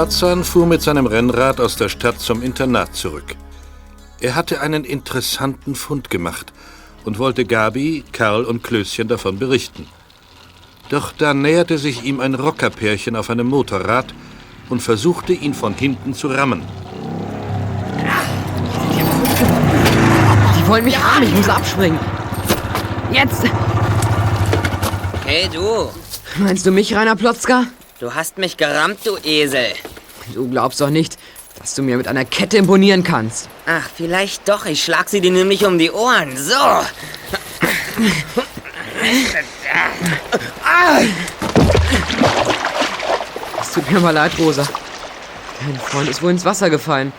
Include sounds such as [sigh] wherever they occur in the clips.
Tarzan fuhr mit seinem Rennrad aus der Stadt zum Internat zurück. Er hatte einen interessanten Fund gemacht und wollte Gabi, Karl und Klößchen davon berichten. Doch da näherte sich ihm ein Rockerpärchen auf einem Motorrad und versuchte, ihn von hinten zu rammen. Die wollen mich haben, ich muss abspringen. Jetzt! Hey du, Meinst du mich, Rainer Plotzka? Du hast mich gerammt, du Esel. Du glaubst doch nicht, dass du mir mit einer Kette imponieren kannst. Ach, vielleicht doch. Ich schlag sie dir nämlich um die Ohren. So. Es tut mir mal leid, Rosa. Dein Freund ist wohl ins Wasser gefallen.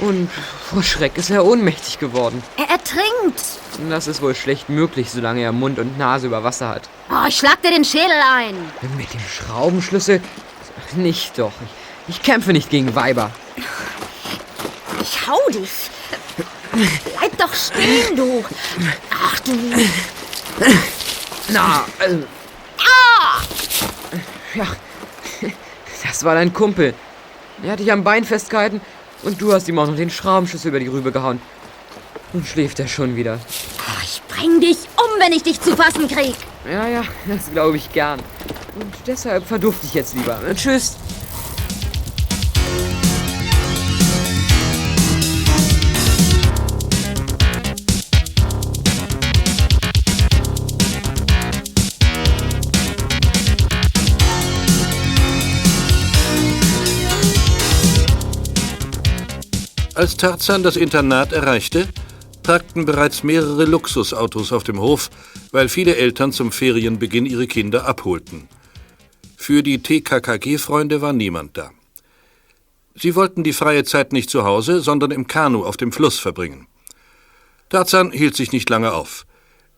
Und vor Schreck ist er ohnmächtig geworden. Er ertrinkt. Das ist wohl schlecht möglich, solange er Mund und Nase über Wasser hat. Oh, ich schlag dir den Schädel ein. Mit dem Schraubenschlüssel? Nicht doch. Ich, ich kämpfe nicht gegen Weiber. Ich hau dich. Bleib doch stehen, du. Ach du. Na, also. Ja, das war dein Kumpel. Er hat dich am Bein festgehalten und du hast ihm auch noch den Schraubenschlüssel über die Rübe gehauen. Nun schläft er schon wieder. Ach, ich bring dich um, wenn ich dich zu fassen krieg. Ja, ja, das glaube ich gern. Und deshalb verdufte ich jetzt lieber. Tschüss. Als Tarzan das Internat erreichte, parkten bereits mehrere Luxusautos auf dem Hof, weil viele Eltern zum Ferienbeginn ihre Kinder abholten. Für die TKKG-Freunde war niemand da. Sie wollten die freie Zeit nicht zu Hause, sondern im Kanu auf dem Fluss verbringen. Tarzan hielt sich nicht lange auf.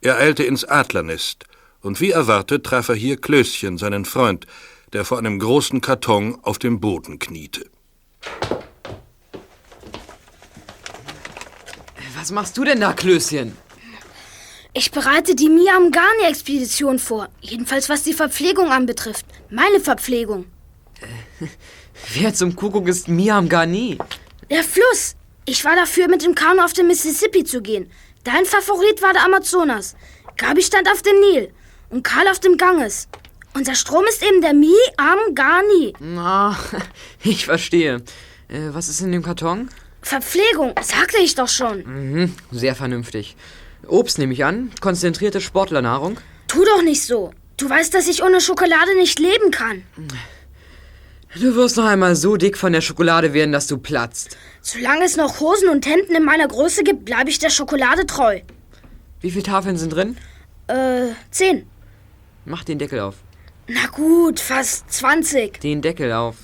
Er eilte ins Adlernest, und wie erwartet traf er hier Klößchen, seinen Freund, der vor einem großen Karton auf dem Boden kniete. Was machst du denn da, Klößchen? Ich bereite die Miam-Ghani-Expedition vor. Jedenfalls was die Verpflegung anbetrifft. Meine Verpflegung. Wer zum Kuckuck ist Miam Ghani? Der Fluss. Ich war dafür, mit dem Kanu auf den Mississippi zu gehen. Dein Favorit war der Amazonas. Gabi stand auf dem Nil und Karl auf dem Ganges. Unser Strom ist eben der Miam-Ghani. Na, [laughs] ich verstehe. Äh, was ist in dem Karton? Verpflegung, sagte ich doch schon. Mhm, sehr vernünftig. Obst nehme ich an, konzentrierte Sportlernahrung. Tu doch nicht so. Du weißt, dass ich ohne Schokolade nicht leben kann. Du wirst noch einmal so dick von der Schokolade werden, dass du platzt. Solange es noch Hosen und Hemden in meiner Größe gibt, bleibe ich der Schokolade treu. Wie viele Tafeln sind drin? Äh, zehn. Mach den Deckel auf. Na gut, fast 20. Den Deckel auf.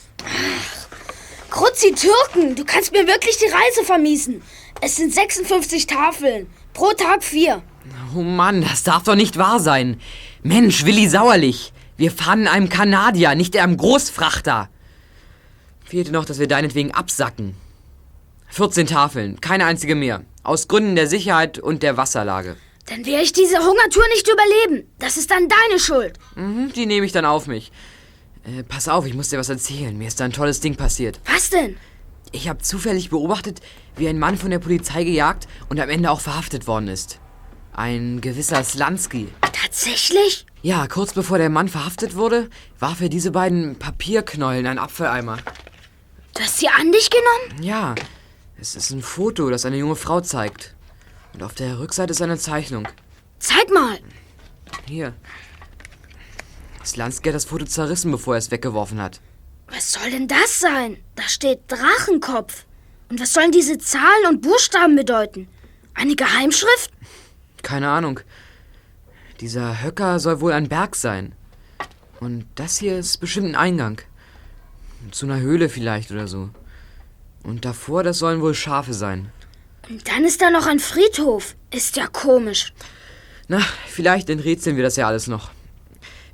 Kruzzi Türken, du kannst mir wirklich die Reise vermiesen. Es sind 56 Tafeln. Pro Tag vier. Oh Mann, das darf doch nicht wahr sein. Mensch, Willi Sauerlich. Wir fahren in einem Kanadier, nicht in einem Großfrachter. Fehlte noch, dass wir deinetwegen absacken. 14 Tafeln, keine einzige mehr. Aus Gründen der Sicherheit und der Wasserlage. Dann werde ich diese Hungertour nicht überleben. Das ist dann deine Schuld. Mhm, die nehme ich dann auf mich. Äh, pass auf, ich muss dir was erzählen. Mir ist da ein tolles Ding passiert. Was denn? Ich habe zufällig beobachtet, wie ein Mann von der Polizei gejagt und am Ende auch verhaftet worden ist. Ein gewisser Slansky. Tatsächlich? Ja, kurz bevor der Mann verhaftet wurde, warf er diese beiden Papierknollen in einen Apfeleimer. Du hast sie an dich genommen? Ja, es ist ein Foto, das eine junge Frau zeigt. Und auf der Rückseite ist eine Zeichnung. Zeig mal. Hier. Slansky hat das Foto zerrissen, bevor er es weggeworfen hat. Was soll denn das sein? Da steht Drachenkopf. Und was sollen diese Zahlen und Buchstaben bedeuten? Eine Geheimschrift? Keine Ahnung. Dieser Höcker soll wohl ein Berg sein. Und das hier ist bestimmt ein Eingang. Zu einer Höhle vielleicht oder so. Und davor, das sollen wohl Schafe sein. Und dann ist da noch ein Friedhof. Ist ja komisch. Na, vielleicht enträtseln wir das ja alles noch.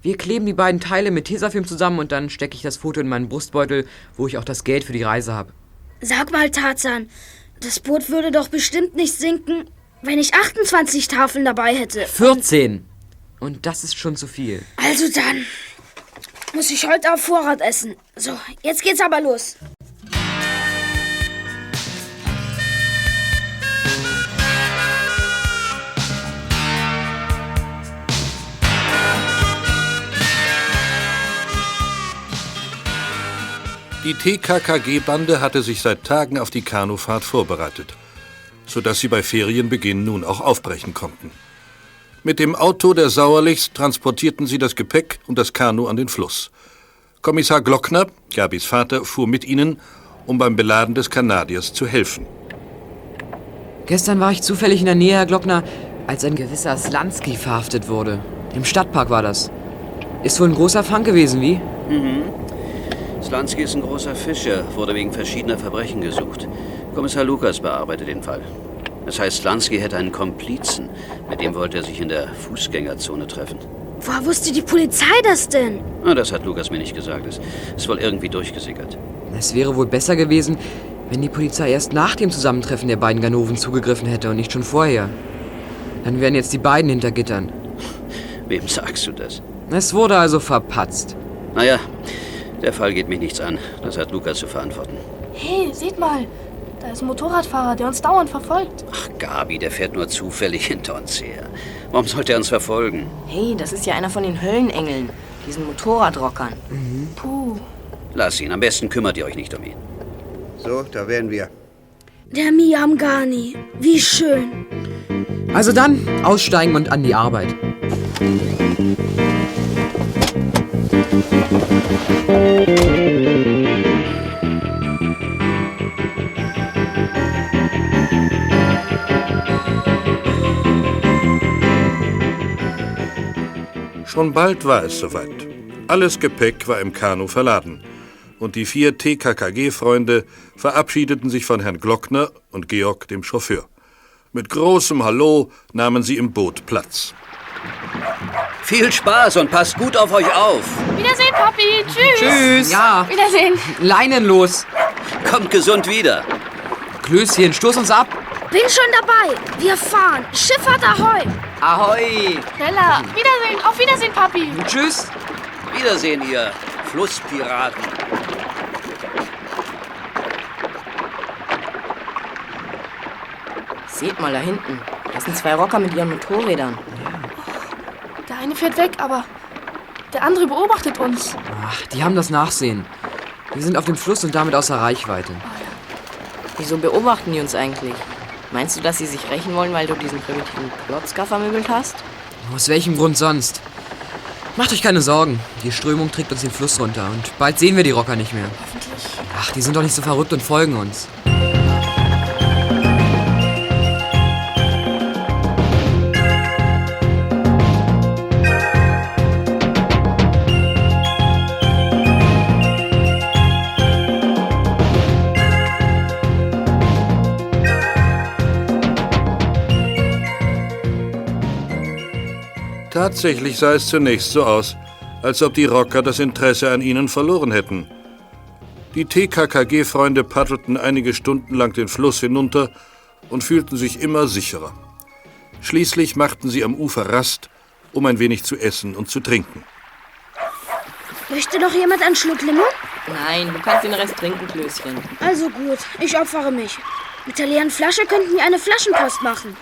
Wir kleben die beiden Teile mit Tesafilm zusammen und dann stecke ich das Foto in meinen Brustbeutel, wo ich auch das Geld für die Reise habe. Sag mal, Tarzan, das Boot würde doch bestimmt nicht sinken, wenn ich 28 Tafeln dabei hätte. 14! Und das ist schon zu viel. Also dann. muss ich heute auf Vorrat essen. So, jetzt geht's aber los. Die TKKG-Bande hatte sich seit Tagen auf die Kanufahrt vorbereitet, sodass sie bei Ferienbeginn nun auch aufbrechen konnten. Mit dem Auto der Sauerlichs transportierten sie das Gepäck und das Kanu an den Fluss. Kommissar Glockner, Gabis Vater, fuhr mit ihnen, um beim Beladen des Kanadiers zu helfen. Gestern war ich zufällig in der Nähe, Herr Glockner, als ein gewisser Slansky verhaftet wurde. Im Stadtpark war das. Ist wohl ein großer Fang gewesen, wie? Slansky ist ein großer Fischer, wurde wegen verschiedener Verbrechen gesucht. Kommissar Lukas bearbeitet den Fall. Das heißt, Slansky hätte einen Komplizen. Mit dem wollte er sich in der Fußgängerzone treffen. Woher wusste die Polizei das denn? Ah, das hat Lukas mir nicht gesagt. Es ist wohl irgendwie durchgesickert. Es wäre wohl besser gewesen, wenn die Polizei erst nach dem Zusammentreffen der beiden Ganoven zugegriffen hätte und nicht schon vorher. Dann wären jetzt die beiden hinter Gittern. Wem sagst du das? Es wurde also verpatzt. Naja, der Fall geht mich nichts an. Das hat Lukas zu verantworten. Hey, seht mal. Da ist ein Motorradfahrer, der uns dauernd verfolgt. Ach, Gabi, der fährt nur zufällig [laughs] hinter uns her. Warum sollte er uns verfolgen? Hey, das ist ja einer von den Höllenengeln, diesen Motorradrockern. Puh. Lass ihn. Am besten kümmert ihr euch nicht um ihn. So, da wären wir. Der Miamgani. Wie schön. Also dann, aussteigen und an die Arbeit. Schon bald war es soweit. Alles Gepäck war im Kanu verladen. Und die vier TKKG-Freunde verabschiedeten sich von Herrn Glockner und Georg, dem Chauffeur. Mit großem Hallo nahmen sie im Boot Platz. Viel Spaß und passt gut auf euch auf. Wiedersehen, Papi. Tschüss. Tschüss. Ja, Wiedersehen. Leinen los. Kommt gesund wieder. Klößchen, stoß uns ab. Bin schon dabei. Wir fahren. Schifffahrt Ahoi. Ahoi. Schneller. Wiedersehen. Auf Wiedersehen, Papi. Tschüss. Wiedersehen, ihr Flusspiraten. Seht mal da hinten. Das sind zwei Rocker mit ihren Motorrädern. Eine fährt weg, aber der andere beobachtet uns. Ach, die haben das Nachsehen. Wir sind auf dem Fluss und damit außer Reichweite. Wieso beobachten die uns eigentlich? Meinst du, dass sie sich rächen wollen, weil du diesen primitiven Klotzka vermöbelt hast? Aus welchem Grund sonst? Macht euch keine Sorgen. Die Strömung trägt uns den Fluss runter und bald sehen wir die Rocker nicht mehr. Hoffentlich. Ach, die sind doch nicht so verrückt und folgen uns. Tatsächlich sah es zunächst so aus, als ob die Rocker das Interesse an ihnen verloren hätten. Die TKKG-Freunde paddelten einige Stunden lang den Fluss hinunter und fühlten sich immer sicherer. Schließlich machten sie am Ufer Rast, um ein wenig zu essen und zu trinken. Möchte doch jemand einen Schluck Limo? Nein, du kannst den Rest trinken, Klößchen. Also gut, ich opfere mich. Mit der leeren Flasche könnten wir eine Flaschenpost machen.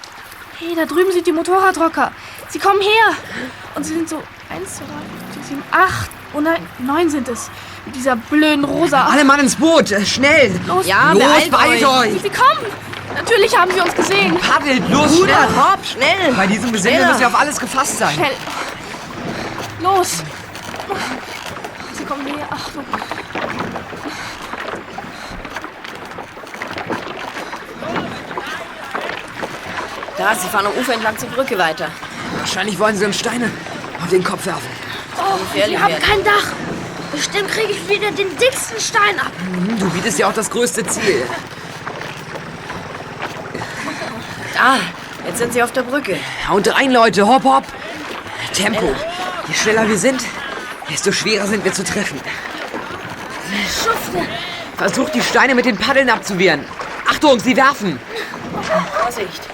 Hey, da drüben sind die Motorradrocker. Sie kommen her. Und sie sind so eins, zwei, drei, vier, sieben, acht. Oh nein, neun sind es. Mit dieser blöden Rosa. Alle Mann ins Boot, äh, schnell! Los, Ja, Los, beeilt euch. euch! Sie kommen. Natürlich haben sie uns gesehen. Paddelt, los, schnell! hopp, schnell! Bei diesem Gesinde Schneller. müssen wir auf alles gefasst sein. Schnell. Los. Sie kommen näher. Achtung. Da, sie fahren am Ufer entlang zur Brücke weiter. Wahrscheinlich wollen sie uns Steine auf den Kopf werfen. Oh, gefährlich wir haben kein Dach. Bestimmt kriege ich wieder den dicksten Stein ab. Hm, Du bietest ja auch das größte Ziel. Da, jetzt sind sie auf der Brücke. Und rein, Leute, hopp, hopp! Tempo. Je schneller wir sind, desto schwerer sind wir zu treffen. Schufte. Versucht die Steine mit den Paddeln abzuwehren. Achtung, sie werfen! Vorsicht.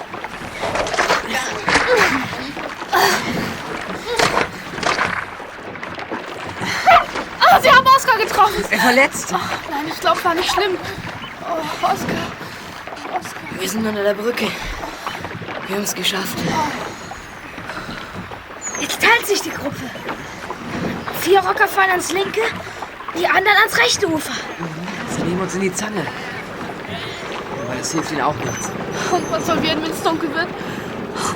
Sie haben Oskar getroffen. Er verletzt. Ach, nein, ich glaube, war nicht schlimm. Oh, Oskar. Oskar. Wir sind unter der Brücke. Wir haben es geschafft. Jetzt teilt sich die Gruppe. Vier Rocker fahren ans linke, die anderen ans rechte Ufer. Sie nehmen uns in die Zange. Aber das hilft ihnen auch nichts. Und was soll werden, wenn es dunkel wird?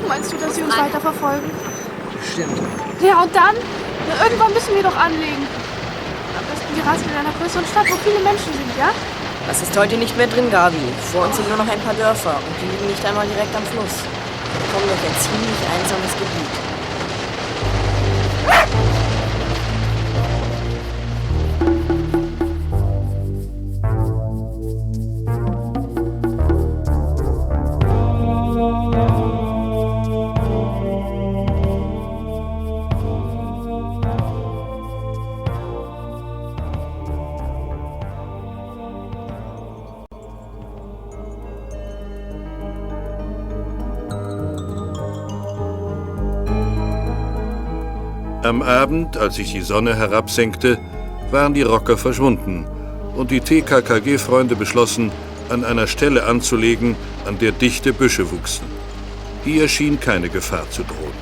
Meinst du, dass sie uns weiter verfolgen? Stimmt. Ja, und dann? Na, irgendwann müssen wir doch anlegen. Reisen in einer größeren Stadt, wo viele Menschen sind, ja? Das ist heute nicht mehr drin, Gabi. Vor uns sind nur noch ein paar Dörfer und die liegen nicht einmal direkt am Fluss. Wir kommen durch ein ziemlich einsames Gebiet. Am Abend, als sich die Sonne herabsenkte, waren die Rocker verschwunden und die TKKG-Freunde beschlossen, an einer Stelle anzulegen, an der dichte Büsche wuchsen. Hier schien keine Gefahr zu drohen.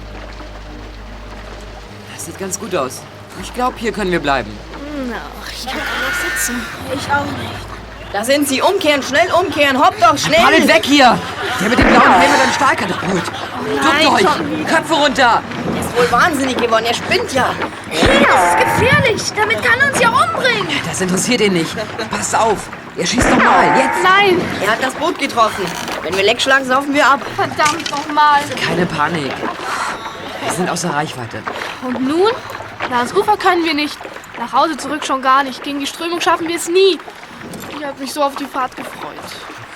Das sieht ganz gut aus. Ich glaube, hier können wir bleiben. Ich kann noch sitzen. Ich auch nicht. Da sind sie. Umkehren, schnell umkehren. Hopp doch, schnell. Paddelt weg hier! Der mit dem blauen Helm hat einen Stahlkatapult. Duckt euch! Köpfe runter! Ist wohl wahnsinnig geworden. Er spinnt ja. Hey, das ist gefährlich. Damit kann er uns ja umbringen. Das interessiert ihn nicht. Passt auf! Er schießt nochmal, jetzt! Nein, Er hat das Boot getroffen. Wenn wir leck schlagen, saufen wir ab. verdammt nochmal. Keine Panik. Wir sind außer Reichweite. Und nun? Na, ans Ufer können wir nicht. Nach Hause zurück schon gar nicht. Gegen die Strömung schaffen wir es nie. Ich habe mich so auf die Fahrt gefreut.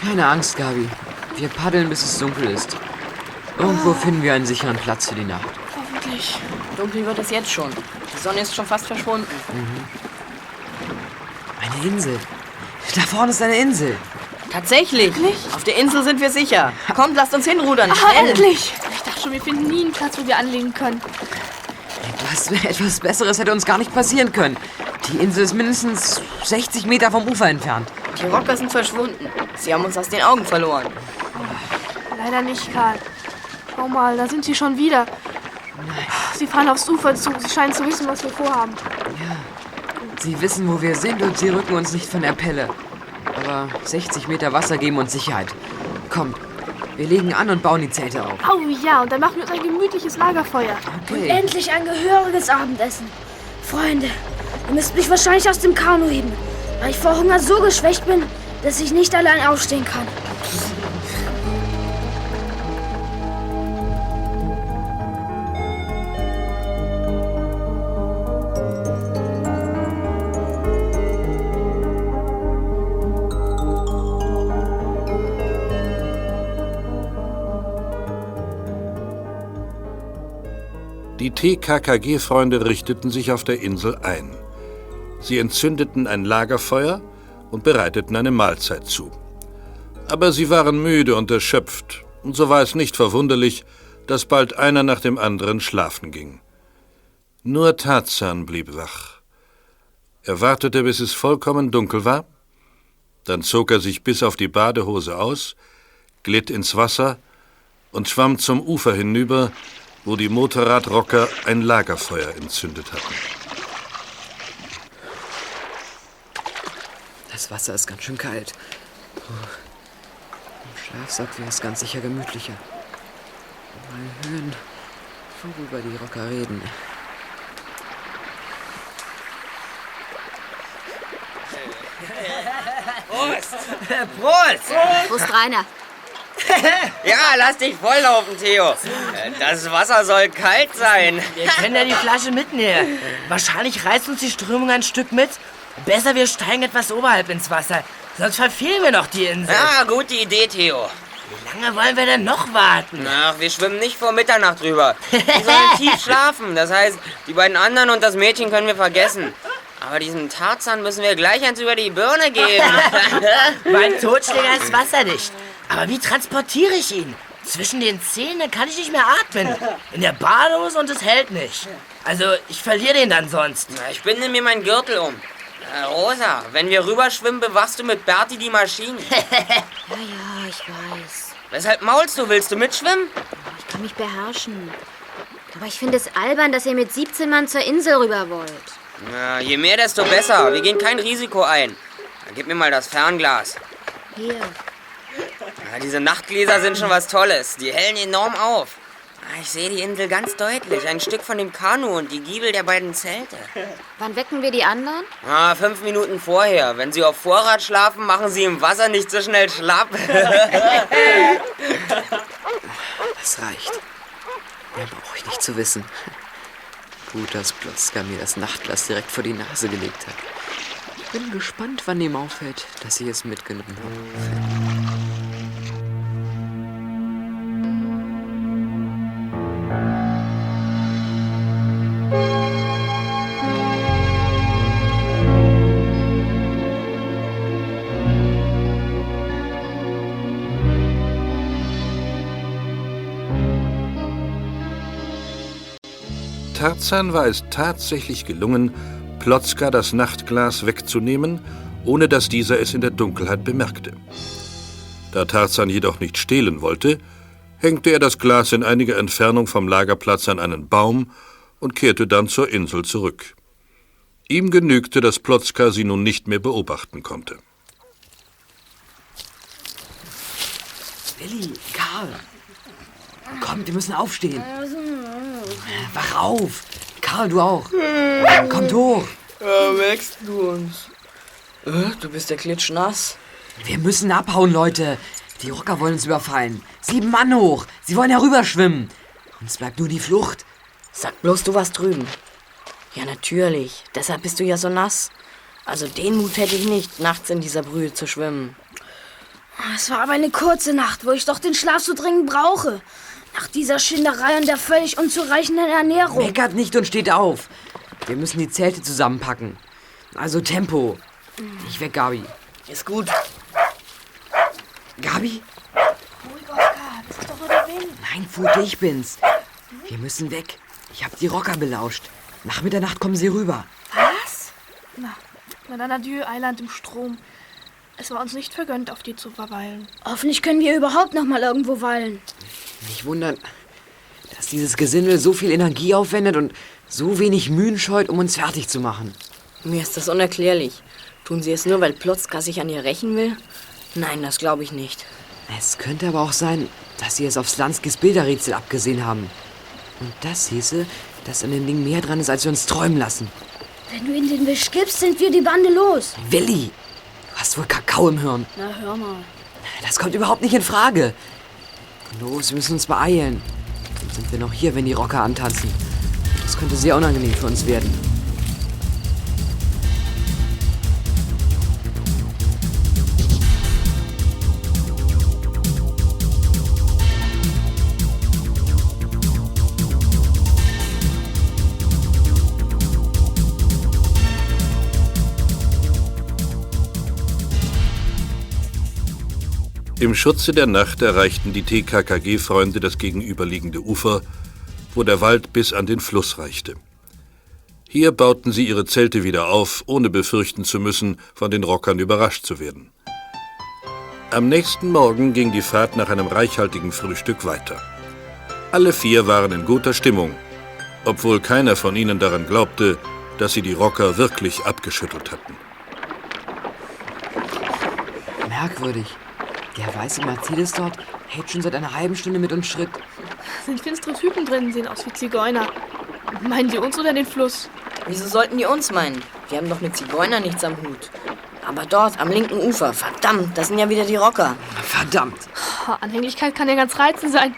Keine Angst, Gabi. Wir paddeln, bis es dunkel ist. Irgendwo finden wir einen sicheren Platz für die Nacht. Hoffentlich. Dunkel wird es jetzt schon. Die Sonne ist schon fast verschwunden. Eine Insel. Da vorne ist eine Insel. Tatsächlich. Auf der Insel sind wir sicher. Kommt, lasst uns hinrudern. Ah, Schnell. endlich! Ich dachte schon, wir finden nie einen Platz, wo wir anlegen können. Etwas, etwas Besseres hätte uns gar nicht passieren können. Die Insel ist mindestens 60 Meter vom Ufer entfernt. Die Rocker sind verschwunden. Sie haben uns aus den Augen verloren. Leider nicht, Karl. Schau mal, da sind sie schon wieder. Sie fahren aufs Ufer zu. Sie scheinen zu wissen, was wir vorhaben. Sie wissen, wo wir sind und sie rücken uns nicht von der Pelle. Aber 60 Meter Wasser geben uns Sicherheit. Kommt, wir legen an und bauen die Zelte auf. Oh ja, und dann machen wir uns ein gemütliches Lagerfeuer. Okay. Endlich ein gehöriges Abendessen. Freunde, ihr müsst mich wahrscheinlich aus dem Kanu heben, weil ich vor Hunger so geschwächt bin, dass ich nicht allein aufstehen kann. Die TKKG-Freunde richteten sich auf der Insel ein. Sie entzündeten ein Lagerfeuer und bereiteten eine Mahlzeit zu. Aber sie waren müde und erschöpft, und so war es nicht verwunderlich, dass bald einer nach dem anderen schlafen ging. Nur Tarzan blieb wach. Er wartete, bis es vollkommen dunkel war, dann zog er sich bis auf die Badehose aus, glitt ins Wasser und schwamm zum Ufer hinüber, wo die Motorradrocker ein Lagerfeuer entzündet hatten. Das Wasser ist ganz schön kalt. Puh. Im Schlafsack wäre es ganz sicher gemütlicher. Mal hören, worüber die Rocker reden. Prost! Prost, Rainer. [laughs] Ja, lass dich volllaufen, Theo. Äh, Das Wasser soll kalt sein. Wir können ja die Flasche mitnehmen. Wahrscheinlich reißt uns die Strömung ein Stück mit. Besser, wir steigen etwas oberhalb ins Wasser. Sonst verfehlen wir noch die Insel. Ja, gute Idee, Theo. Wie lange wollen wir denn noch warten? Ach, wir schwimmen nicht vor Mitternacht drüber. Wir sollen [laughs] tief schlafen. Das heißt, die beiden anderen und das Mädchen können wir vergessen. Aber diesem Tarzan müssen wir gleich eins über die Birne geben. [laughs] mein Totschläger ist wasserdicht. Aber wie transportiere ich ihn? Zwischen den Zähnen kann ich nicht mehr atmen. In der Badehose und es hält nicht. Also, ich verliere den dann sonst. Na, ich binde mir meinen Gürtel um. Äh, Rosa, wenn wir rüberschwimmen, bewachst du mit Berti die Maschine. [laughs] Ja, ja, ich weiß. Weshalb maulst du? Willst du mitschwimmen? Ich kann mich beherrschen. Aber ich finde es albern, dass ihr mit 17 Mann zur Insel rüber wollt. Na, je mehr, desto besser. Wir gehen kein Risiko ein. Dann gib mir mal das Fernglas. Hier. Ja, [laughs] diese Nachtgläser sind schon was Tolles. Die hellen enorm auf. Ah, Ich sehe die Insel ganz deutlich. Ein Stück von dem Kanu und die Giebel der beiden Zelte. Wann wecken wir die anderen? Ah, fünf Minuten vorher. Wenn sie auf Vorrat schlafen, machen sie im Wasser nicht so schnell schlapp. [laughs] Das reicht. Mehr brauche ich nicht zu wissen. Gut, dass Plotzka mir das Nachtglas direkt vor die Nase gelegt hat. Ich bin gespannt, wann ihm auffällt, dass ich es mitgenommen habe. Tarzan war es tatsächlich gelungen, Plotzka das Nachtglas wegzunehmen, ohne dass dieser es in der Dunkelheit bemerkte. Da Tarzan jedoch nicht stehlen wollte, hängte er das Glas in einiger Entfernung vom Lagerplatz an einen Baum und kehrte dann zur Insel zurück. Ihm genügte, dass Plotzka sie nun nicht mehr beobachten konnte. Willi, Karl. Komm, wir müssen aufstehen. Wach auf. Karl, du auch. Kommt hoch. Ja, wächst du uns? Äh, du bist ja klitschnass. Wir müssen abhauen, Leute. Die Rocker wollen uns überfallen. Sieben Mann hoch. Sie wollen herüberschwimmen. Uns bleibt nur die Flucht. Sag bloß, du warst drüben. Ja, natürlich. Deshalb bist du ja so nass. Also den Mut hätte ich nicht, nachts in dieser Brühe zu schwimmen. Es war aber eine kurze Nacht, wo ich doch den Schlaf so dringend brauche. Nach dieser Schinderei und der völlig unzureichenden Ernährung. Meckert nicht und steht auf. Wir müssen die Zelte zusammenpacken. Also Tempo. Ich weg, Gabi. Ist gut. Gabi? Ruhig, Oskar. Das ist doch nur der Wind. Nein, Fute, ich bin's. Wir müssen weg. Ich hab die Rocker belauscht. Nach Mitternacht kommen sie rüber. Was? Na, na dann adieu, Eiland im Strom. Es war uns nicht vergönnt, auf dir zu verweilen. Hoffentlich können wir überhaupt noch mal irgendwo weilen. Mich wundert, dass dieses Gesindel so viel Energie aufwendet und so wenig Mühen scheut, um uns fertig zu machen. Mir ist das unerklärlich. Tun sie es nur, weil Plotzka sich an ihr rächen will? Nein, das glaube ich nicht. Es könnte aber auch sein, dass sie es auf Slanskis Bilderrätsel abgesehen haben. Und das hieße, dass an dem Ding mehr dran ist, als wir uns träumen lassen. Wenn du ihnen den Wisch gibst, sind wir die Bande los. Willi, hast wohl Kakao im Hirn. Na, hör mal. Das kommt überhaupt nicht in Frage. Los, wir müssen uns beeilen. Dann sind wir noch hier, wenn die Rocker antanzen. Das könnte sehr unangenehm für uns werden. Im Schutze der Nacht erreichten die TKKG-Freunde das gegenüberliegende Ufer, wo der Wald bis an den Fluss reichte. Hier bauten sie ihre Zelte wieder auf, ohne befürchten zu müssen, von den Rockern überrascht zu werden. Am nächsten Morgen ging die Fahrt nach einem reichhaltigen Frühstück weiter. Alle vier waren in guter Stimmung, obwohl keiner von ihnen daran glaubte, dass sie die Rocker wirklich abgeschüttelt hatten. Merkwürdig. Der weiße Mercedes dort hält schon seit einer halben Stunde mit uns Schritt. Sind finstere Typen drin, sehen aus wie Zigeuner. Meinen die uns oder den Fluss? Wieso sollten die uns meinen? Wir haben doch mit Zigeuner nichts am Hut. Aber dort, am linken Ufer, verdammt, das sind ja wieder die Rocker. Verdammt. Anhänglichkeit kann ja ganz reizend sein.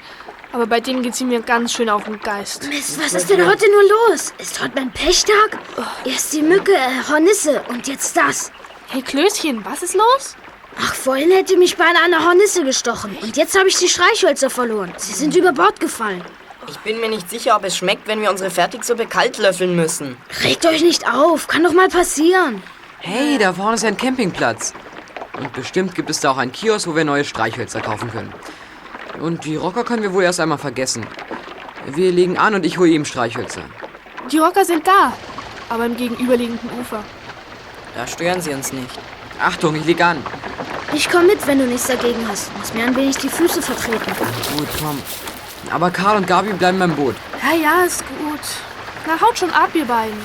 Aber bei denen geht sie mir ganz schön auf den Geist. Mist, was ist denn heute nur los? Ist heute mein Pechtag? Erst die Mücke, äh, Hornisse und jetzt das. Hey Klößchen, was ist los? Ach, vorhin hätte mich beinahe eine Hornisse gestochen. Und jetzt habe ich die Streichhölzer verloren. Sie sind über Bord gefallen. Ich bin mir nicht sicher, ob es schmeckt, wenn wir unsere Fertigsuppe kalt löffeln müssen. Regt euch nicht auf. Kann doch mal passieren. Hey, da vorne ist ein Campingplatz. Und bestimmt gibt es da auch einen Kiosk, wo wir neue Streichhölzer kaufen können. Und die Rocker können wir wohl erst einmal vergessen. Wir legen an und ich hole ihm Streichhölzer. Die Rocker sind da, aber im gegenüberliegenden Ufer. Da stören sie uns nicht. Achtung, ich leg an. Ich komm mit, wenn du nichts dagegen hast. Muss mir ein wenig die Füße vertreten. Gut, komm. Aber Karl und Gabi bleiben beim Boot. Ja, ja, ist gut. Na, haut schon ab, ihr beiden.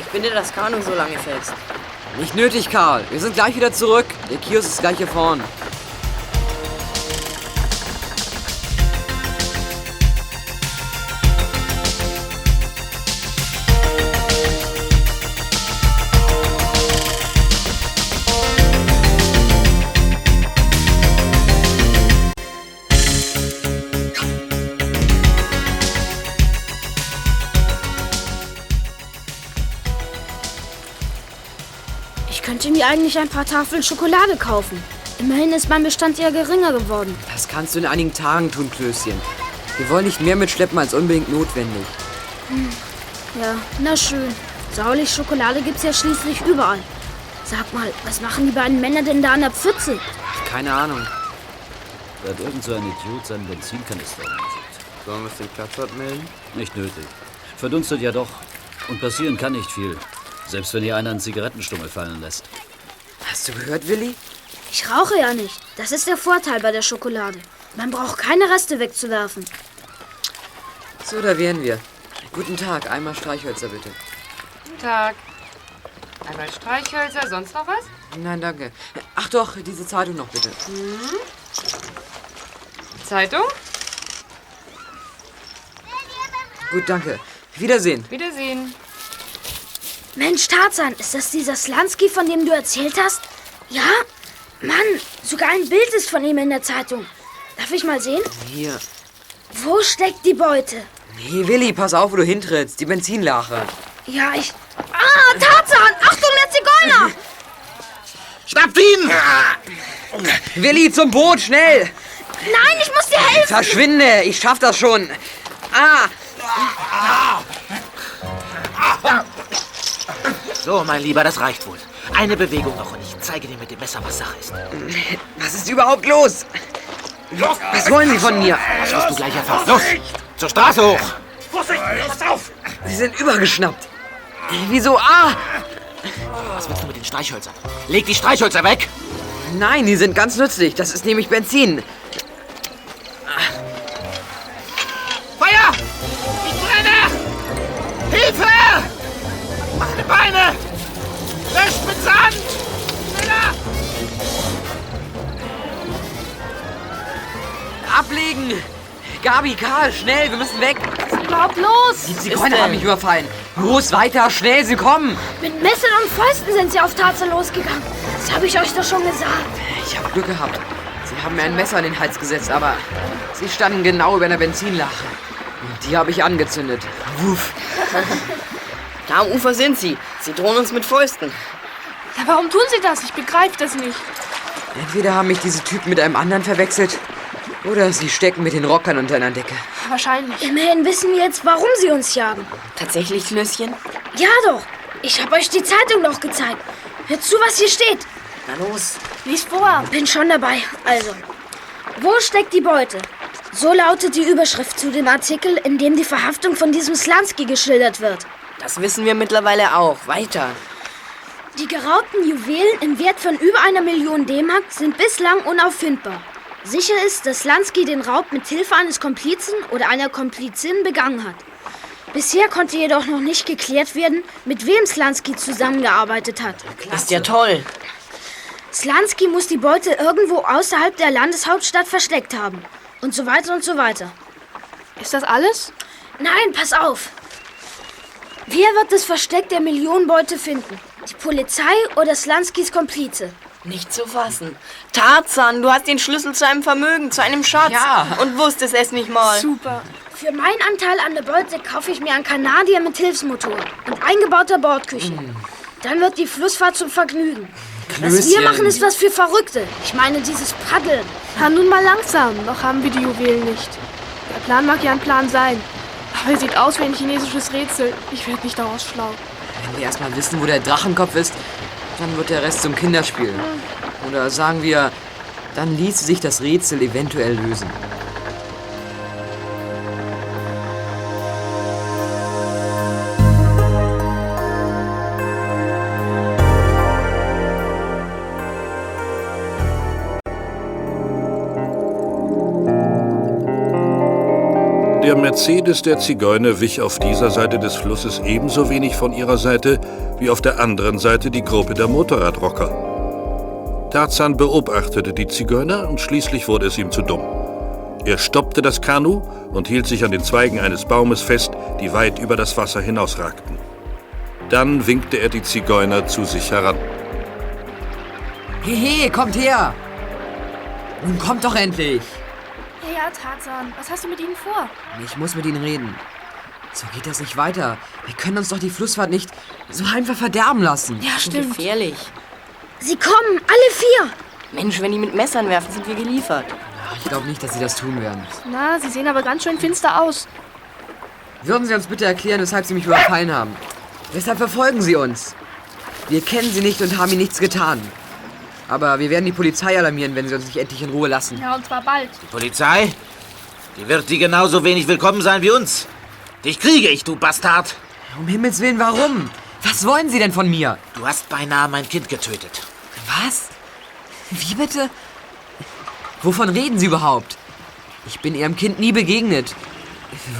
Ich binde das Kanu so lange fest. Nicht nötig, Karl. Wir sind gleich wieder zurück. Der Kiosk ist gleich hier vorn. Mir eigentlich ein paar Tafeln Schokolade kaufen. Immerhin ist mein Bestand ja geringer geworden. Das kannst du in einigen Tagen tun, Klößchen. Wir wollen nicht mehr mitschleppen als unbedingt notwendig. Ja, na schön. Sauerlich Schokolade gibt's ja schließlich überall. Sag mal, was machen die beiden Männer denn da an der Pfütze? Keine Ahnung. Da hat irgend so ein Idiot seinen Benzinkanister umgesetzt. Sollen wir es den Platzwart melden? Nicht nötig. Verdunstet ja doch. Und passieren kann nicht viel. Selbst wenn hier einer einen Zigarettenstummel fallen lässt. Hast du gehört, Willi? Ich rauche ja nicht. Das ist der Vorteil bei der Schokolade. Man braucht keine Reste wegzuwerfen. So, da wären wir. Guten Tag, einmal Streichhölzer bitte. Guten Tag. Einmal Streichhölzer, sonst noch was? Nein, danke. Ach doch, diese Zeitung noch bitte. Zeitung? Gut, danke. Wiedersehen. Wiedersehen. Mensch, Tarzan, ist das dieser Slansky, von dem du erzählt hast? Ja? Mann, sogar ein Bild ist von ihm in der Zeitung. Darf ich mal sehen? Hier. Wo steckt die Beute? Nee, Willi, pass auf, wo du hintrittst. Die Benzinlache. Ja, ich... Ah, Tarzan! Achtung, der Zigeuner! Schnappt ihn! Willi, zum Boot, schnell! Nein, ich muss dir helfen! Verschwinde, ich schaff das schon. Ah, So, mein Lieber, das reicht wohl. Eine Bewegung noch und ich zeige dir mit dem Messer, was Sache ist. was ist überhaupt los? Was wollen Sie von mir? Das wirst du gleich erfahren. Los, zur Straße hoch! Sie sind übergeschnappt. Wieso? Ah! Was willst du mit den Streichhölzern? Leg die Streichhölzer weg! Nein, die sind ganz nützlich. Das ist nämlich Benzin. Feuer! Ich brenne! Hilfe! Meine Beine! Löscht mit Sand! Schneller! Ablegen! Gabi, Karl, schnell, wir müssen weg. Was ist überhaupt los? Die Zigeuner haben mich überfallen. Los, weiter, schnell, sie kommen. Mit Messern und Fäusten sind sie auf Tarzan losgegangen. Das habe ich euch doch schon gesagt. Ich habe Glück gehabt. Sie haben mir ein Messer in den Hals gesetzt, aber sie standen genau über einer Benzinlache. Und die habe ich angezündet. Wuff. [laughs] Da am Ufer sind sie. Sie drohen uns mit Fäusten. Ja, warum tun sie das? Ich begreife das nicht. Entweder haben mich diese Typen mit einem anderen verwechselt, oder sie stecken mit den Rockern unter einer Decke. Wahrscheinlich. Immerhin wissen wir jetzt, warum sie uns jagen. Tatsächlich, Klößchen? Ja doch. Ich habe euch die Zeitung noch gezeigt. Hört zu, was hier steht. Na los. Lies vor. Bin schon dabei. Also, wo steckt die Beute? So lautet die Überschrift zu dem Artikel, in dem die Verhaftung von diesem Slansky geschildert wird. Das wissen wir mittlerweile auch. Weiter. Die geraubten Juwelen im Wert von über einer Million D-Mark sind bislang unauffindbar. Sicher ist, dass Slansky den Raub mit Hilfe eines Komplizen oder einer Komplizin begangen hat. Bisher konnte jedoch noch nicht geklärt werden, mit wem Slansky zusammengearbeitet hat. Ist ja toll. Slansky muss die Beute irgendwo außerhalb der Landeshauptstadt versteckt haben. Und so weiter und so weiter. Ist das alles? Nein, pass auf. Wer wird das Versteck der Millionenbeute finden? Die Polizei oder Slanskys Komplize? Nicht zu fassen. Tarzan, du hast den Schlüssel zu einem Vermögen, zu einem Schatz. Ja. Und wusstest es nicht mal. Super. Für meinen Anteil an der Beute kaufe ich mir einen Kanadier mit Hilfsmotor und eingebauter Bordküche. Dann wird die Flussfahrt zum Vergnügen. Was wir Klößchen. machen, ist was für Verrückte. Ich meine, dieses Paddeln. Na, nun mal langsam. Noch haben wir die Juwelen nicht. Der Plan mag ja ein Plan sein. Aber er sieht aus wie ein chinesisches Rätsel. Ich werde nicht daraus schlau. Wenn wir erstmal wissen, wo der Drachenkopf ist, dann wird der Rest zum Kinderspiel. Oder sagen wir, dann ließe sich das Rätsel eventuell lösen. Der Mercedes der Zigeuner wich auf dieser Seite des Flusses ebenso wenig von ihrer Seite wie auf der anderen Seite die Gruppe der Motorradrocker. Tarzan beobachtete die Zigeuner und schließlich wurde es ihm zu dumm. Er stoppte das Kanu und hielt sich an den Zweigen eines Baumes fest, die weit über das Wasser hinausragten. Dann winkte er die Zigeuner zu sich heran. Hehe, kommt her! Nun kommt doch endlich! Ja, ja, Tarzan, was hast du mit ihnen vor? Ich muss mit ihnen reden. So geht das nicht weiter. Wir können uns doch die Flussfahrt nicht so einfach verderben lassen. Ja, stimmt. Gefährlich. Sie kommen, alle vier. Mensch, wenn die mit Messern werfen, sind wir geliefert. Ich glaube nicht, dass sie das tun werden. Na, sie sehen aber ganz schön finster aus. Würden Sie uns bitte erklären, weshalb Sie mich überfallen haben? Weshalb verfolgen Sie uns? Wir kennen Sie nicht und haben Ihnen nichts getan. Aber wir werden die Polizei alarmieren, wenn Sie uns nicht endlich in Ruhe lassen. Ja, und zwar bald. Polizei? Die wird die genauso wenig willkommen sein wie uns. Dich kriege ich, du Bastard. Um Himmels Willen, warum? Was wollen Sie denn von mir? Du hast beinahe mein Kind getötet. Was? Wie bitte? Wovon reden Sie überhaupt? Ich bin Ihrem Kind nie begegnet.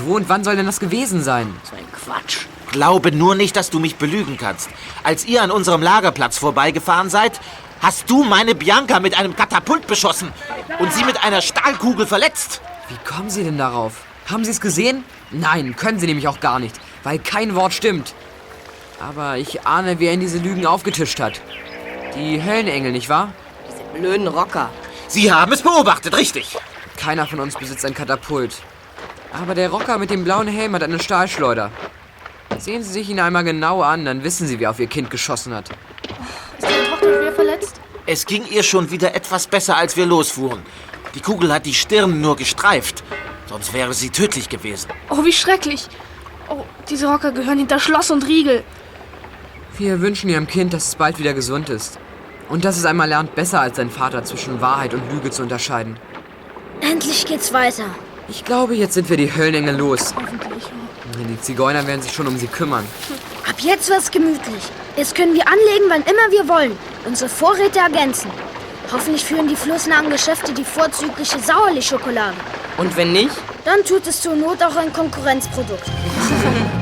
Wo und wann soll denn das gewesen sein? So ein Quatsch. Glaube nur nicht, dass du mich belügen kannst. Als ihr an unserem Lagerplatz vorbeigefahren seid, hast du meine Bianca mit einem Katapult beschossen und sie mit einer Stahlkugel verletzt. Wie kommen Sie denn darauf? Haben Sie es gesehen? Nein, können Sie nämlich auch gar nicht, weil kein Wort stimmt. Aber ich ahne, wer Ihnen diese Lügen aufgetischt hat. Die Höllenengel, nicht wahr? Diese blöden Rocker. Sie haben es beobachtet, richtig. Keiner von uns besitzt ein Katapult. Aber der Rocker mit dem blauen Helm hat eine Stahlschleuder. Sehen Sie sich ihn einmal genau an, dann wissen Sie, wer auf Ihr Kind geschossen hat. Ist deine Tochter? Es ging ihr schon wieder etwas besser, als wir losfuhren. Die Kugel hat die Stirn nur gestreift. Sonst wäre sie tödlich gewesen. Oh, wie schrecklich. Oh, diese Rocker gehören hinter Schloss und Riegel. Wir wünschen Ihrem Kind, dass es bald wieder gesund ist. Und dass es einmal lernt, besser als sein Vater zwischen Wahrheit und Lüge zu unterscheiden. Endlich geht's weiter. Ich glaube, jetzt sind wir die Höllenengel los. Hoffentlich. Die Zigeuner werden sich schon um sie kümmern. Ab jetzt wird's gemütlich. Jetzt können wir anlegen, wann immer wir wollen. Unsere Vorräte ergänzen. Hoffentlich führen die flussnahen Geschäfte die vorzügliche Sauerlich-Schokolade. Und wenn nicht? Dann tut es zur Not auch ein Konkurrenzprodukt. [laughs]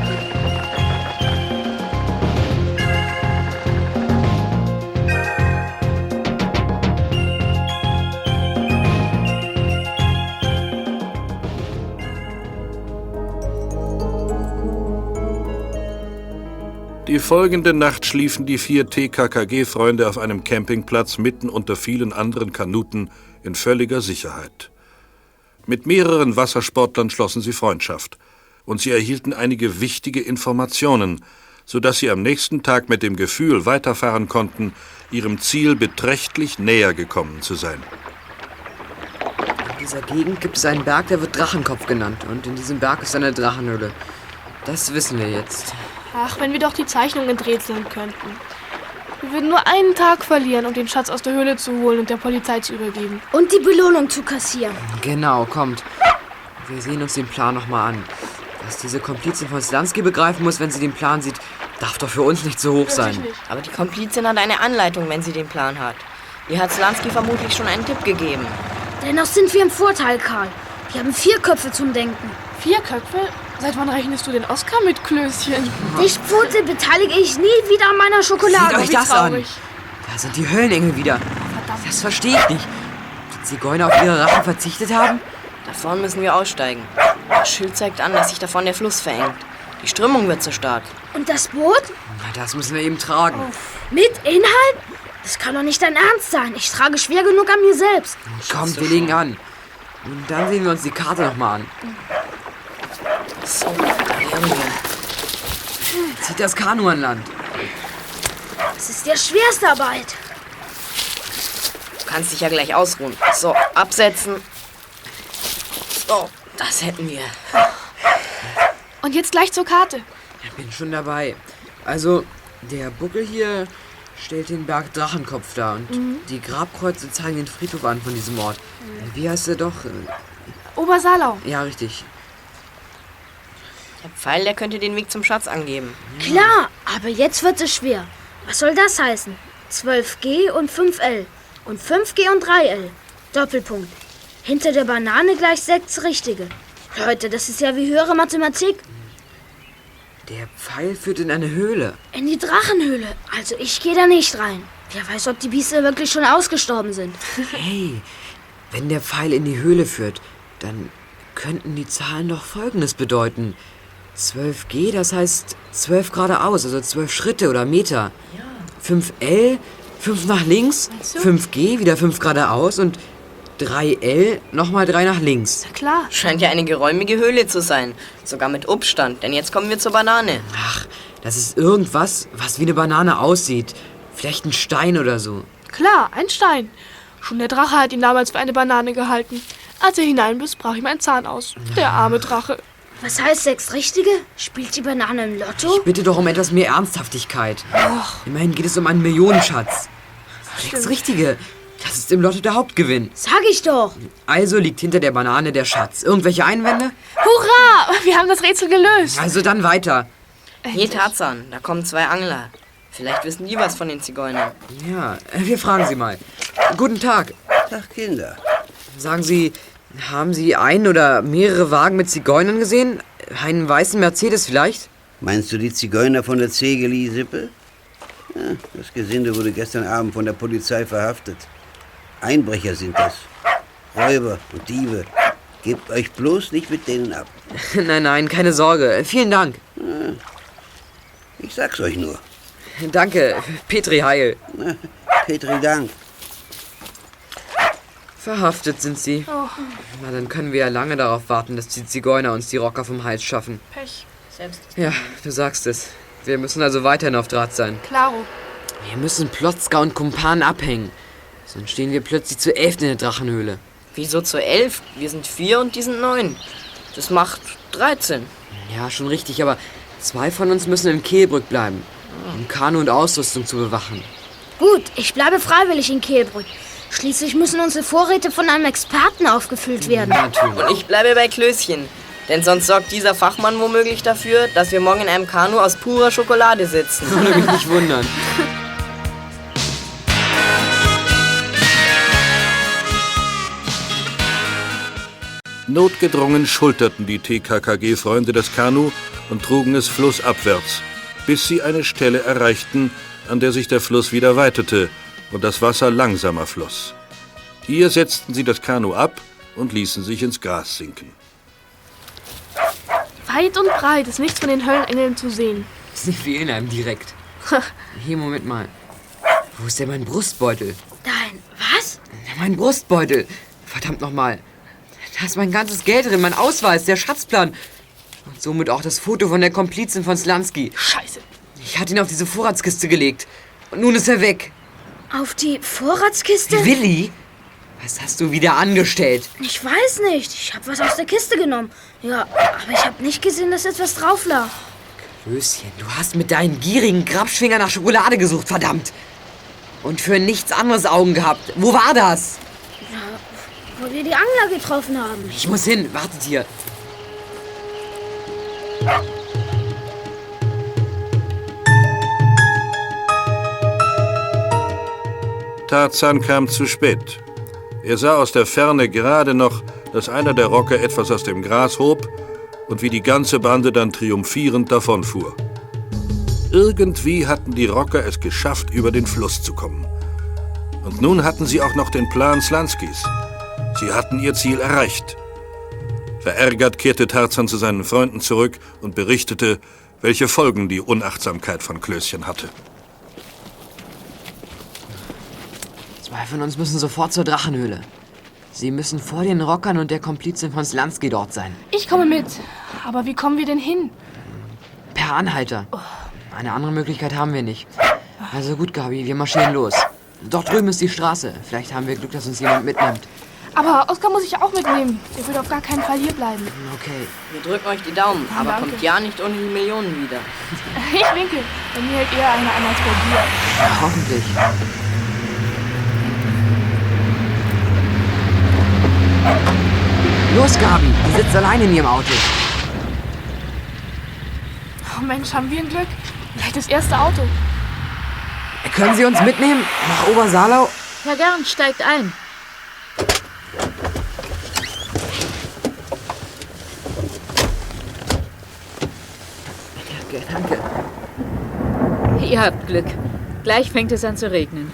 Die folgende Nacht schliefen die vier TKKG-Freunde auf einem Campingplatz mitten unter vielen anderen Kanuten in völliger Sicherheit. Mit mehreren Wassersportlern schlossen sie Freundschaft und sie erhielten einige wichtige Informationen, sodass sie am nächsten Tag mit dem Gefühl weiterfahren konnten, ihrem Ziel beträchtlich näher gekommen zu sein. In dieser Gegend gibt es einen Berg, der wird Drachenkopf genannt. Und in diesem Berg ist eine Drachenhöhle. Das wissen wir jetzt. Ach, wenn wir doch die Zeichnung enträtseln könnten. Wir würden nur einen Tag verlieren, um den Schatz aus der Höhle zu holen und der Polizei zu übergeben. Und die Belohnung zu kassieren. Genau, kommt. Wir sehen uns den Plan nochmal an. Dass diese Komplizin von Slansky begreifen muss, wenn sie den Plan sieht, darf doch für uns nicht so hoch sein. Aber die Komplizin hat eine Anleitung, wenn sie den Plan hat. Ihr hat Slansky vermutlich schon einen Tipp gegeben. Dennoch sind wir im Vorteil, Karl. Wir haben vier Köpfe zum Denken. Vier Köpfe? Seit wann rechnest du den Oscar mit Klößchen? Dich, Pfote, beteilige ich nie wieder an meiner Schokolade. Seht euch das an. Da sind die Höllenengel wieder. Das verstehe ich nicht. Die Zigeuner auf ihre Rache verzichtet haben? Da vorn müssen wir aussteigen. Das Schild zeigt an, dass sich davon der Fluss verengt. Die Strömung wird zu stark. Und das Boot? Na, das müssen wir eben tragen. Mit Inhalt? Das kann doch nicht dein Ernst sein. Ich trage schwer genug an mir selbst. Kommt, wir legen an. Und dann sehen wir uns die Karte nochmal an. So. Zieht das Kanu an Land. Das ist der Schwerstarbeit. Du kannst dich ja gleich ausruhen. So, absetzen. So, das hätten wir. Und jetzt gleich zur Karte. Ich bin schon dabei. Also, der Buckel hier stellt den Berg Drachenkopf dar und Mhm. die Grabkreuze zeigen den Friedhof an von diesem Ort. Wie heißt er doch? Obersalau. Ja, richtig. Der Pfeil, der könnte den Weg zum Schatz angeben. Klar, aber jetzt wird es schwer. Was soll das heißen? 12G und 5L. Und 5G und 3L. Doppelpunkt. Hinter der Banane gleich sechs richtige. Leute, das ist ja wie höhere Mathematik. Der Pfeil führt in eine Höhle. In die Drachenhöhle. Also ich gehe da nicht rein. Wer weiß, ob die Biester wirklich schon ausgestorben sind. [laughs] Hey, wenn der Pfeil in die Höhle führt, dann könnten die Zahlen doch Folgendes bedeuten. 12G, das heißt 12 geradeaus, also 12 Schritte oder Meter. 5L, 5 nach links, 5G, wieder 5 geradeaus und 3L, nochmal 3 nach links. Klar. Scheint ja eine geräumige Höhle zu sein. Sogar mit Obststand, denn jetzt kommen wir zur Banane. Ach, das ist irgendwas, was wie eine Banane aussieht. Vielleicht ein Stein oder so. Klar, ein Stein. Schon der Drache hat ihn damals für eine Banane gehalten. Als er hineinbiss, brach ihm ein Zahn aus. Der arme Drache. Was heißt sechs richtige? Spielt die Banane im Lotto? Ich bitte doch um etwas mehr Ernsthaftigkeit. Immerhin geht es um einen Millionenschatz. Sechs Richtige. Das ist im Lotto der Hauptgewinn. Sag ich doch. Also liegt hinter der Banane der Schatz. Irgendwelche Einwände? Hurra! Wir haben das Rätsel gelöst. Also dann weiter. Hier, Tarzan, da kommen zwei Angler. Vielleicht wissen die was von den Zigeunern. Ja, wir fragen Sie mal. Guten Tag. Tag, Kinder. Sagen Sie, haben Sie ein oder mehrere Wagen mit Zigeunern gesehen? Einen weißen Mercedes vielleicht? Meinst du die Zigeuner von der Zegeli-Sippe? Ja, das Gesinde wurde gestern Abend von der Polizei verhaftet. Einbrecher sind das. Räuber und Diebe. Gebt euch bloß nicht mit denen ab. [laughs] nein, nein, keine Sorge. Vielen Dank. Ich sag's euch nur. Danke, Petri Heil. Petri Dank. Verhaftet sind Sie. Oh, Na, dann können wir ja lange darauf warten, dass die Zigeuner uns die Rocker vom Hals schaffen. Pech. Selbst. Ja, du sagst es. Wir müssen also weiterhin auf Draht sein. Klaro. Wir müssen Plotzka und Kumpan abhängen. Sonst stehen wir plötzlich zu elf in der Drachenhöhle. Wieso zu elf? Wir sind vier und die sind neun. Das macht 13. Ja, schon richtig, aber zwei von uns müssen im Kehlbrück bleiben, um Kanu und Ausrüstung zu bewachen. Gut, ich bleibe freiwillig in Kehlbrück. Schließlich müssen unsere Vorräte von einem Experten aufgefüllt werden. Natürlich. Und ich bleibe bei Klößchen. Denn sonst sorgt dieser Fachmann womöglich dafür, dass wir morgen in einem Kanu aus purer Schokolade sitzen. [laughs] Würde mich nicht wundern. Notgedrungen schulterten die TKKG-Freunde das Kanu und trugen es flussabwärts, bis sie eine Stelle erreichten, an der sich der Fluss wieder weitete und das Wasser langsamer floss. Hier setzten sie das Kanu ab und ließen sich ins Gras sinken. Weit und breit ist nichts von den Höllenengeln zu sehen. Sie fehlen einem direkt. Hier, Moment mal. Wo ist denn mein Brustbeutel? Dein, was? Mein Brustbeutel. Verdammt nochmal. Da ist mein ganzes Geld drin, mein Ausweis, der Schatzplan. Und somit auch das Foto von der Komplizin von Slansky. Scheiße. Ich hatte ihn auf diese Vorratskiste gelegt. Und nun ist er weg. Auf die Vorratskiste? Willi? Was hast du wieder angestellt? Ich weiß nicht. Ich habe was aus der Kiste genommen. Ja, aber ich habe nicht gesehen, dass etwas drauf lag. Klößchen, du hast mit deinen gierigen Grabschwinger nach Schokolade gesucht, verdammt. Und für nichts anderes Augen gehabt. Wo war das? Wo wir die Angler getroffen haben. Ich muss hin, wartet hier. Tarzan kam zu spät. Er sah aus der Ferne gerade noch, dass einer der Rocker etwas aus dem Gras hob und wie die ganze Bande dann triumphierend davonfuhr. Irgendwie hatten die Rocker es geschafft, über den Fluss zu kommen. Und nun hatten sie auch noch den Plan Slanskis. Sie hatten ihr Ziel erreicht. Verärgert kehrte Tarzan zu seinen Freunden zurück und berichtete, welche Folgen die Unachtsamkeit von Klößchen hatte. Zwei von uns müssen sofort zur Drachenhöhle. Sie müssen vor den Rockern und der Komplizin von Slansky dort sein. Ich komme mit. Aber wie kommen wir denn hin? Per Anhalter. Eine andere Möglichkeit haben wir nicht. Also gut, Gabi, wir marschieren los. Dort drüben ist die Straße. Vielleicht haben wir Glück, dass uns jemand mitnimmt. Aber Oskar muss ich auch mitnehmen. Der will auf gar keinen Fall hier bleiben. Okay, wir drücken euch die Daumen, aber Danke. kommt ja nicht ohne die Millionen wieder. [laughs] Ich winke. Bei mir hält eher einer an als bei dir. Ja, hoffentlich. Los, Gabi, die sitzt allein in ihrem Auto. Oh Mensch, haben wir ein Glück. Gleich das erste Auto. Können Sie uns mitnehmen nach Obersalau? Ja, gern, steigt ein. Danke, danke. Ihr habt Glück. Gleich fängt es an zu regnen.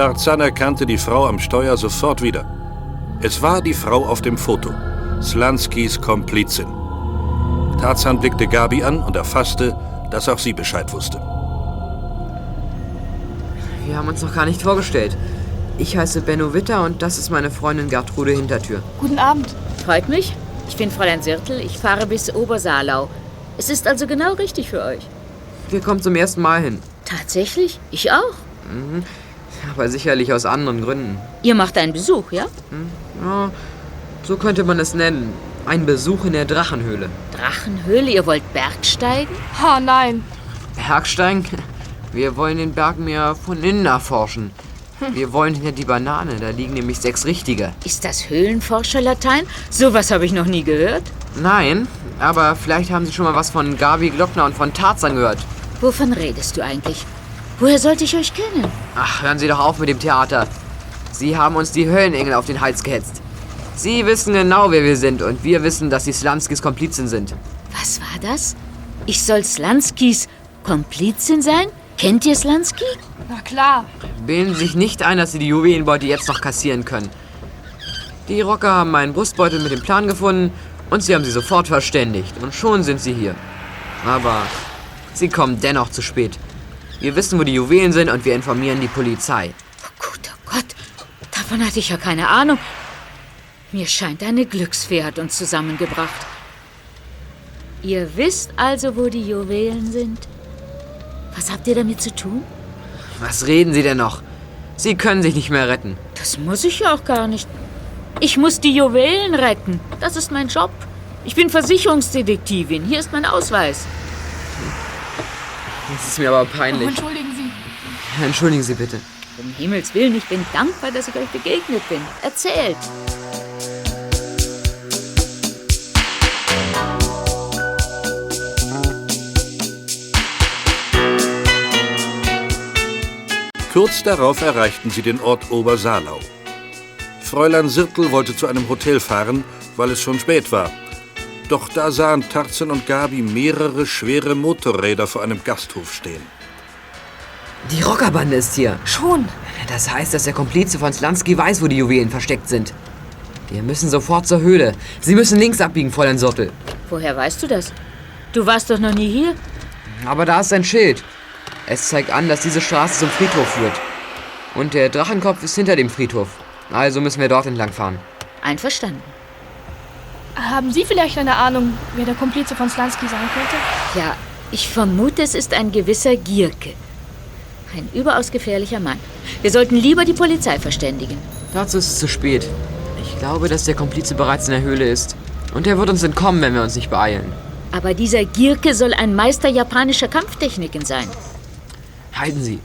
Tarzan erkannte die Frau am Steuer sofort wieder. Es war die Frau auf dem Foto, Slanskys Komplizin. Tarzan blickte Gabi an und erfasste, dass auch sie Bescheid wusste. Wir haben uns noch gar nicht vorgestellt. Ich heiße Benno Witter und das ist meine Freundin Gertrude Hintertür. Guten Abend. Freut mich. Ich bin Fräulein Sirtel. Ich fahre bis Obersalau. Es ist also genau richtig für euch. Wir kommen zum ersten Mal hin. Tatsächlich? Ich auch. Mhm. Aber sicherlich aus anderen Gründen. Ihr macht einen Besuch, ja? Ja, so könnte man es nennen. Ein Besuch in der Drachenhöhle. Drachenhöhle, ihr wollt Bergsteigen? Ha, nein. Bergsteigen? Wir wollen den Berg mehr von innen erforschen. Wir wollen hinter die Banane, da liegen nämlich sechs richtige. Ist das Höhlenforscherlatein? Sowas habe ich noch nie gehört. Nein, aber vielleicht haben Sie schon mal was von Gabi Glockner und von Tarzan gehört. Wovon redest du eigentlich? Woher sollte ich euch kennen? Ach, hören Sie doch auf mit dem Theater. Sie haben uns die Höllenengel auf den Hals gehetzt. Sie wissen genau, wer wir sind und wir wissen, dass Sie Slanskys Komplizen sind. Was war das? Ich soll Slanskys Komplizin sein? Kennt ihr Slansky? Na klar. Bilden Sie sich nicht ein, dass Sie die Juwelenbeute jetzt noch kassieren können. Die Rocker haben meinen Brustbeutel mit dem Plan gefunden und Sie haben sie sofort verständigt. Und schon sind Sie hier. Aber Sie kommen dennoch zu spät. Wir wissen, wo die Juwelen sind und wir informieren die Polizei. Gott, davon hatte ich ja keine Ahnung. Mir scheint, eine Glücksfee hat uns zusammengebracht. Ihr wisst also, wo die Juwelen sind? Was habt ihr damit zu tun? Was reden Sie denn noch? Sie können sich nicht mehr retten. Das muss ich ja auch gar nicht. Ich muss die Juwelen retten. Das ist mein Job. Ich bin Versicherungsdetektivin. Hier ist mein Ausweis. Das ist mir aber Oh, peinlich. entschuldigen Sie. Entschuldigen Sie bitte. Um Himmels Willen, ich bin dankbar, dass ich euch begegnet bin. Erzählt. Kurz darauf erreichten sie den Ort Obersalau. Fräulein Sirtel wollte zu einem Hotel fahren, weil es schon spät war. Doch da sahen Tarzan und Gabi mehrere schwere Motorräder vor einem Gasthof stehen. Die Rockerbande ist hier. Schon. Das heißt, dass der Komplize von Slansky weiß, wo die Juwelen versteckt sind. Wir müssen sofort zur Höhle. Sie müssen links abbiegen, Fräulein Sirtel. Woher weißt du das? Du warst doch noch nie hier. Aber da ist ein Schild. Es zeigt an, dass diese Straße zum Friedhof führt. Und der Drachenkopf ist hinter dem Friedhof. Also müssen wir dort entlang fahren. Einverstanden. Haben Sie vielleicht eine Ahnung, wer der Komplize von Slansky sein könnte? Ja, ich vermute, es ist ein gewisser Gierke. Ein überaus gefährlicher Mann. Wir sollten lieber die Polizei verständigen. Dazu ist es zu spät. Ich glaube, dass der Komplize bereits in der Höhle ist. Und er wird uns entkommen, wenn wir uns nicht beeilen. Aber dieser Gierke soll ein Meister japanischer Kampftechniken sein. Halten Sie.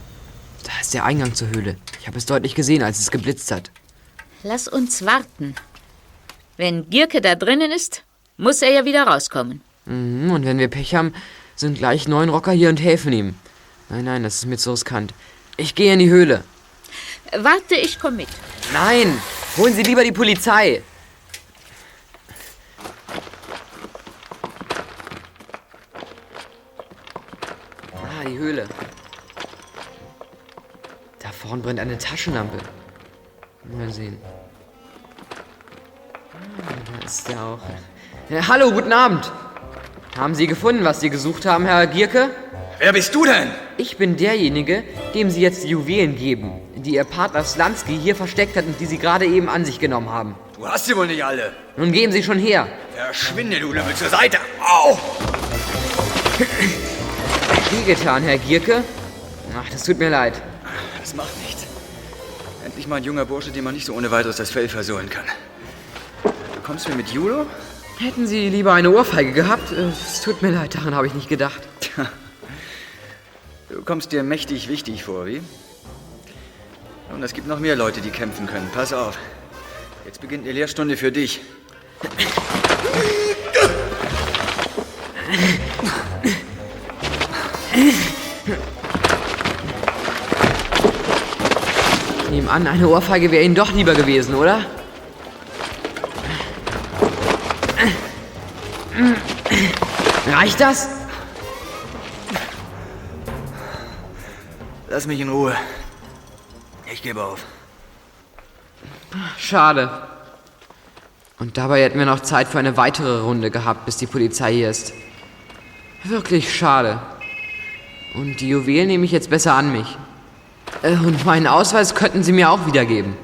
Da ist der Eingang zur Höhle. Ich habe es deutlich gesehen, als es geblitzt hat. Lass uns warten. Wenn Gierke da drinnen ist, muss er ja wieder rauskommen. Mhm, und wenn wir Pech haben, sind gleich neun Rocker hier und helfen ihm. Nein, nein, das ist mir zu riskant. Ich gehe in die Höhle. Warte, ich komme mit. Nein, holen Sie lieber die Polizei. Ah, die Höhle. Da vorn brennt eine Taschenlampe. Mal sehen. Ist er auch. Äh, hallo, guten Abend. Haben Sie gefunden, was Sie gesucht haben, Herr Gierke? Wer bist du denn? Ich bin derjenige, dem Sie jetzt die Juwelen geben, die Ihr Partner Slansky hier versteckt hat und die Sie gerade eben an sich genommen haben. Du hast sie wohl nicht alle. Nun geben Sie schon her. Verschwinde, du Lümmel, zur Seite. Au! getan, Herr Gierke. Ach, das tut mir leid. Das macht nichts. Endlich mal ein junger Bursche, dem man nicht so ohne weiteres das Fell versohlen kann. Du kommst mir mit Judo? Hätten Sie lieber eine Ohrfeige gehabt? Äh, Es tut mir leid, daran habe ich nicht gedacht. Du kommst dir mächtig wichtig vor, wie? Und es gibt noch mehr Leute, die kämpfen können. Pass auf. Jetzt beginnt eine Lehrstunde für dich. Ich nehme an, eine Ohrfeige wäre Ihnen doch lieber gewesen, oder? Reicht das? Lass mich in Ruhe. Ich gebe auf. Schade. Und dabei hätten wir noch Zeit für eine weitere Runde gehabt, bis die Polizei hier ist. Wirklich schade. Und die Juwelen nehme ich jetzt besser an mich. Äh, Und meinen Ausweis könnten Sie mir auch wiedergeben.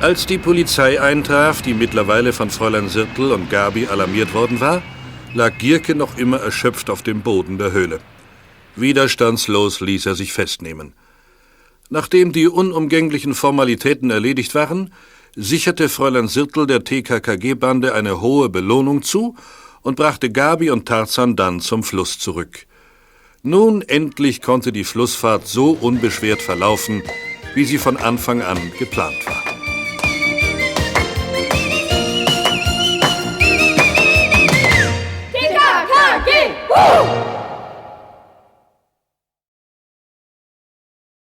Als die Polizei eintraf, die mittlerweile von Fräulein Sirtl und Gabi alarmiert worden war, lag Gierke noch immer erschöpft auf dem Boden der Höhle. Widerstandslos ließ er sich festnehmen. Nachdem die unumgänglichen Formalitäten erledigt waren, sicherte Fräulein Sirtl der TKKG-Bande eine hohe Belohnung zu und brachte Gabi und Tarzan dann zum Fluss zurück. Nun endlich konnte die Flussfahrt so unbeschwert verlaufen, wie sie von Anfang an geplant war. Woo!